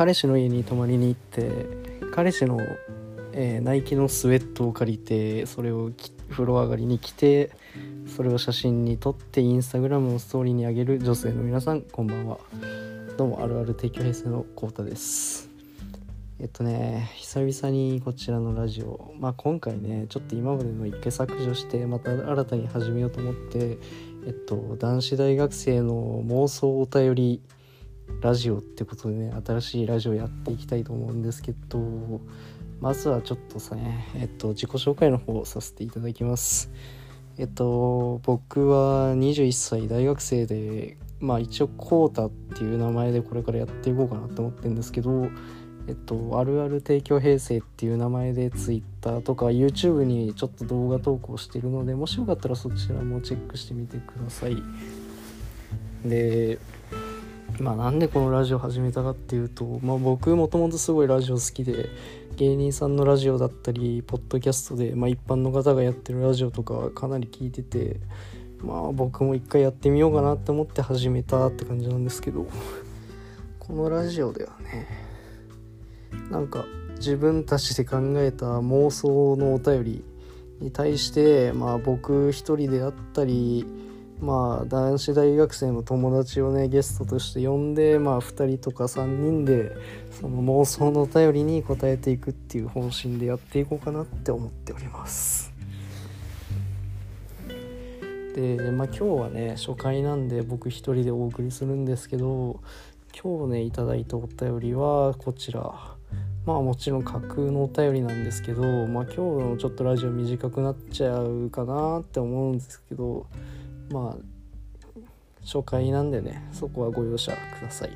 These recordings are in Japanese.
彼氏の家に泊まりに行って彼氏の、えーナイキのスウェットを借りてそれを風呂上がりに着てそれを写真に撮ってインスタグラムのストーリーに上げる女性の皆さんこんばんは。どうもあるある提供平成のコウタです。えっとね久々にこちらのラジオまあ今回ねちょっと今までの一回削除してまた新たに始めようと思ってえっと男子大学生の妄想お便りラジオってことでね新しいラジオやっていきたいと思うんですけどまずはちょっとさねえっと自己紹介の方をさせていただきます。えっと僕は21歳大学生でまあ一応コータっていう名前でこれからやっていこうかなと思ってるんですけどえっと、あるある提供平成っていう名前で Twitter とか YouTube にちょっと動画投稿してるのでもしよかったらそちらもチェックしてみてください。でまあなんでこのラジオ始めたかっていうと、まあ、僕もともとすごいラジオ好きで芸人さんのラジオだったりポッドキャストで、まあ、一般の方がやってるラジオとかかなり聞いててまあ僕も一回やってみようかなって思って始めたって感じなんですけどこのラジオではねなんか自分たちで考えた妄想のお便りに対してまあ僕一人であったりまあ男子大学生の友達をねゲストとして呼んでまあ2人とか3人でその妄想のお便りに答えていくっていう方針でやっていこうかなって思っております。でまあ今日はね初回なんで僕一人でお送りするんですけど今日ねいただいたお便りはこちら。まあもちろん架空のお便りなんですけど、まあ、今日のちょっとラジオ短くなっちゃうかなって思うんですけどまあ初回なんでねそこはご容赦ください。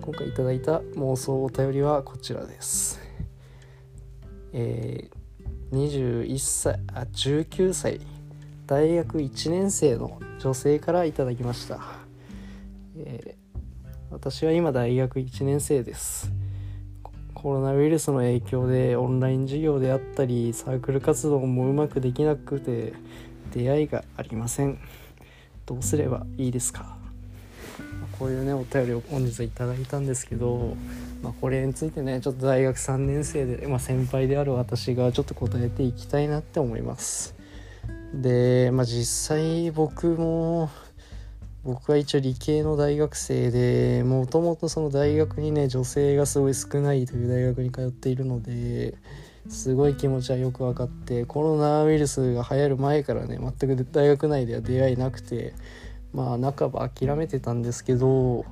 今回いただいた妄想お便りはこちらです。えー、21歳あ19歳大学1年生の女性からいただきました、えー私は今大学1年生です。コロナウイルスの影響でオンライン授業であったりサークル活動もうまくできなくて出会いがありません。どうすればいいですか？こういうねお便りを本日はいただいたんですけど、まあ、これについてねちょっと大学3年生で、まあ、先輩である私がちょっと答えていきたいなって思います。で、まあ、実際僕も僕は一応理系の大学生でもともとその大学にね女性がすごい少ないという大学に通っているのですごい気持ちはよく分かってコロナウイルスが流行る前からね全く大学内では出会いなくてまあ半ば諦めてたんですけど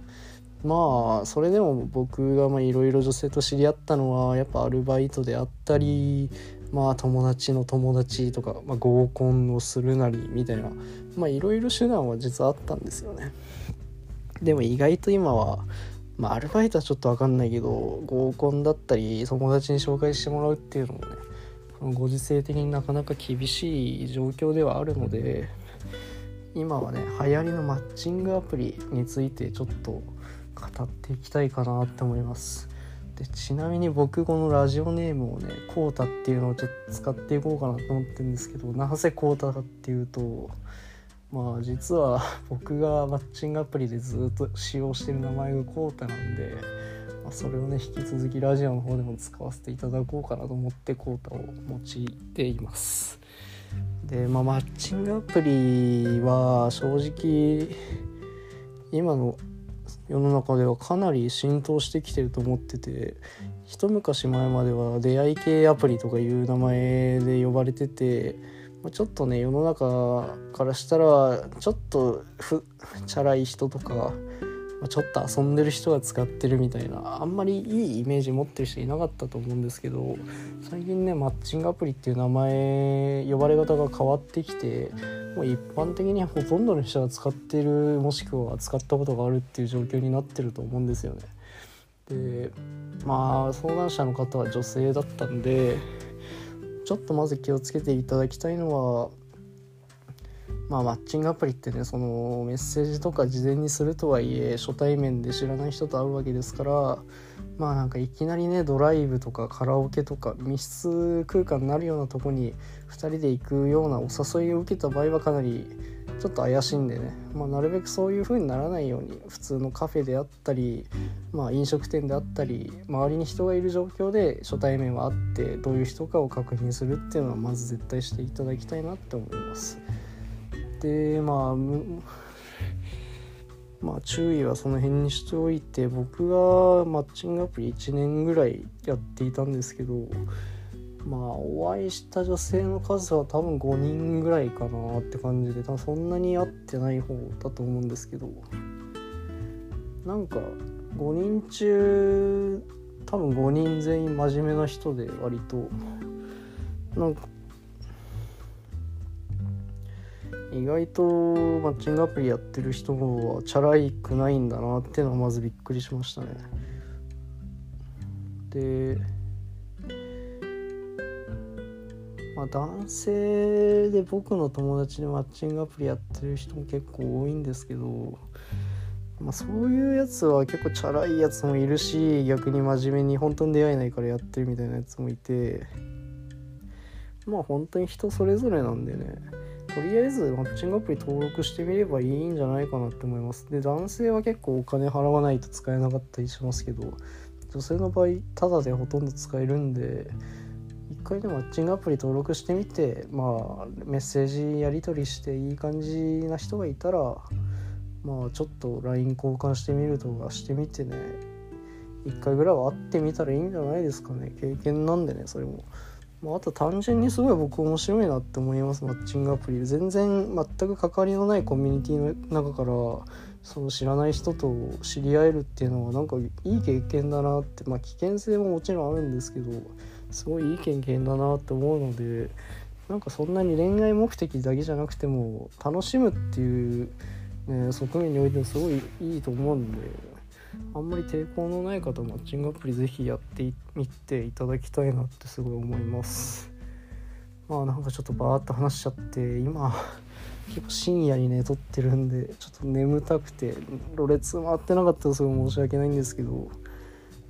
まあそれでも僕がいろいろ女性と知り合ったのはやっぱアルバイトであったりまあ友達の友達とか、まあ、合コンをするなりみたいなまあいろいろ手段は実はあったんですよね。でも意外と今はまあアルバイトはちょっと分かんないけど合コンだったり友達に紹介してもらうっていうのもねご時世的になかなか厳しい状況ではあるので今はね流行りのマッチングアプリについてちょっと語っていきたいかなって思います。でちなみに僕このラジオネームをねコータっていうのをちょっと使っていこうかなと思ってるんですけどなぜコータかっていうとまあ実は 僕がマッチングアプリでずっと使用してる名前がコータなんで、まあ、それをね引き続きラジオの方でも使わせていただこうかなと思ってコータを用いています。でまあマッチングアプリは正直今の世の中ではかなり浸透してきてると思ってて一昔前までは出会い系アプリとかいう名前で呼ばれててちょっとね世の中からしたらちょっとふ チャラい人とかちょっと遊んでる人が使ってるみたいなあんまりいいイメージ持ってる人いなかったと思うんですけど最近ねマッチングアプリっていう名前呼ばれ方が変わってきてもう一般的にほとんどの人が使ってるもしくは使ったことがあるっていう状況になってると思うんですよね。でまあ相談者の方は女性だったんでちょっとまず気をつけていただきたいのはまあマッチングアプリってねそのメッセージとか事前にするとはいえ初対面で知らない人と会うわけですからまあなんかいきなりねドライブとかカラオケとか密室空間になるようなとこに2人で行くようなお誘いを受けた場合はかなりちょっと怪しいんでね、まあ、なるべくそういう風にならないように普通のカフェであったり、まあ、飲食店であったり周りに人がいる状況で初対面はあってどういう人かを確認するっていうのはまず絶対していただきたいなって思います。でまあまあ注意はその辺にしておいて僕がマッチングアプリ1年ぐらいやっていたんですけどまあお会いした女性の数は多分5人ぐらいかなって感じで多分そんなに会ってない方だと思うんですけど。なんか5人中多分5人全員真面目な人で割と。なんか意外とマッチングアプリやってる人はチャラいくないんだなっていうのはまずびっくりしましたね。でまあ、男性で僕の友達でマッチングアプリやってる人も結構多いんですけど、まあ、そういうやつは結構チャラいやつもいるし逆に真面目に本当に出会えないからやってるみたいなやつもいてまあ本当に人それぞれなんでねとりあえずマッチングアプリ登録してみればいいんじゃないかなって思います。で男性は結構お金払わないと使えなかったりしますけど女性の場合タダでほとんど使えるんで回でもマッチングアプリ登録してみてまあメッセージやり取りしていい感じな人がいたらまあちょっと LINE 交換してみるとかしてみてね。一回ぐらいは会ってみたらいいんじゃないですかね。経験なんでねそれも。まあ、あと単純にすごい僕面白いなって思いますマッチングアプリ。全然全く関わりのないコミュニティの中からその知らない人と知り合えるっていうのはなんかいい経験だなってまあ危険性ももちろんあるんですけどすごいいい経験だなって思うのでなんかそんなに恋愛目的だけじゃなくても楽しむっていう、ね、側面においてもすごいいいと思うんであんまり抵抗のない方マッチングアプリ是非やってみていただきたいなってすごい思います。まあなんかちょっとバーッと話しちゃって今結構深夜にね撮ってるんでちょっと眠たくてろれつ回ってなかったらすごい申し訳ないんですけど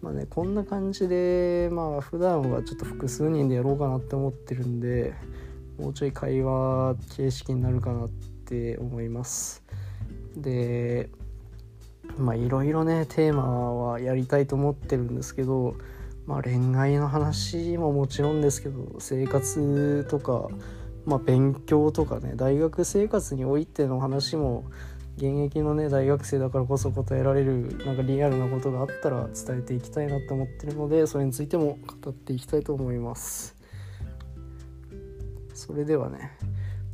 まあねこんな感じでまあ普段はちょっと複数人でやろうかなって思ってるんでもうちょい会話形式になるかなって思います。でまあいろいろねテーマはやりたいと思ってるんですけどまあ恋愛の話ももちろんですけど生活とかまあ勉強とかね大学生活においての話も現役のね大学生だからこそ答えられるなんかリアルなことがあったら伝えていきたいなと思ってるのでそれについても語っていきたいと思います。それではね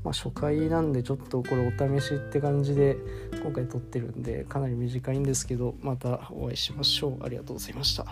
まあ、初回なんでちょっとこれお試しって感じで今回撮ってるんでかなり短いんですけどまたお会いしましょう。ありがとうございました。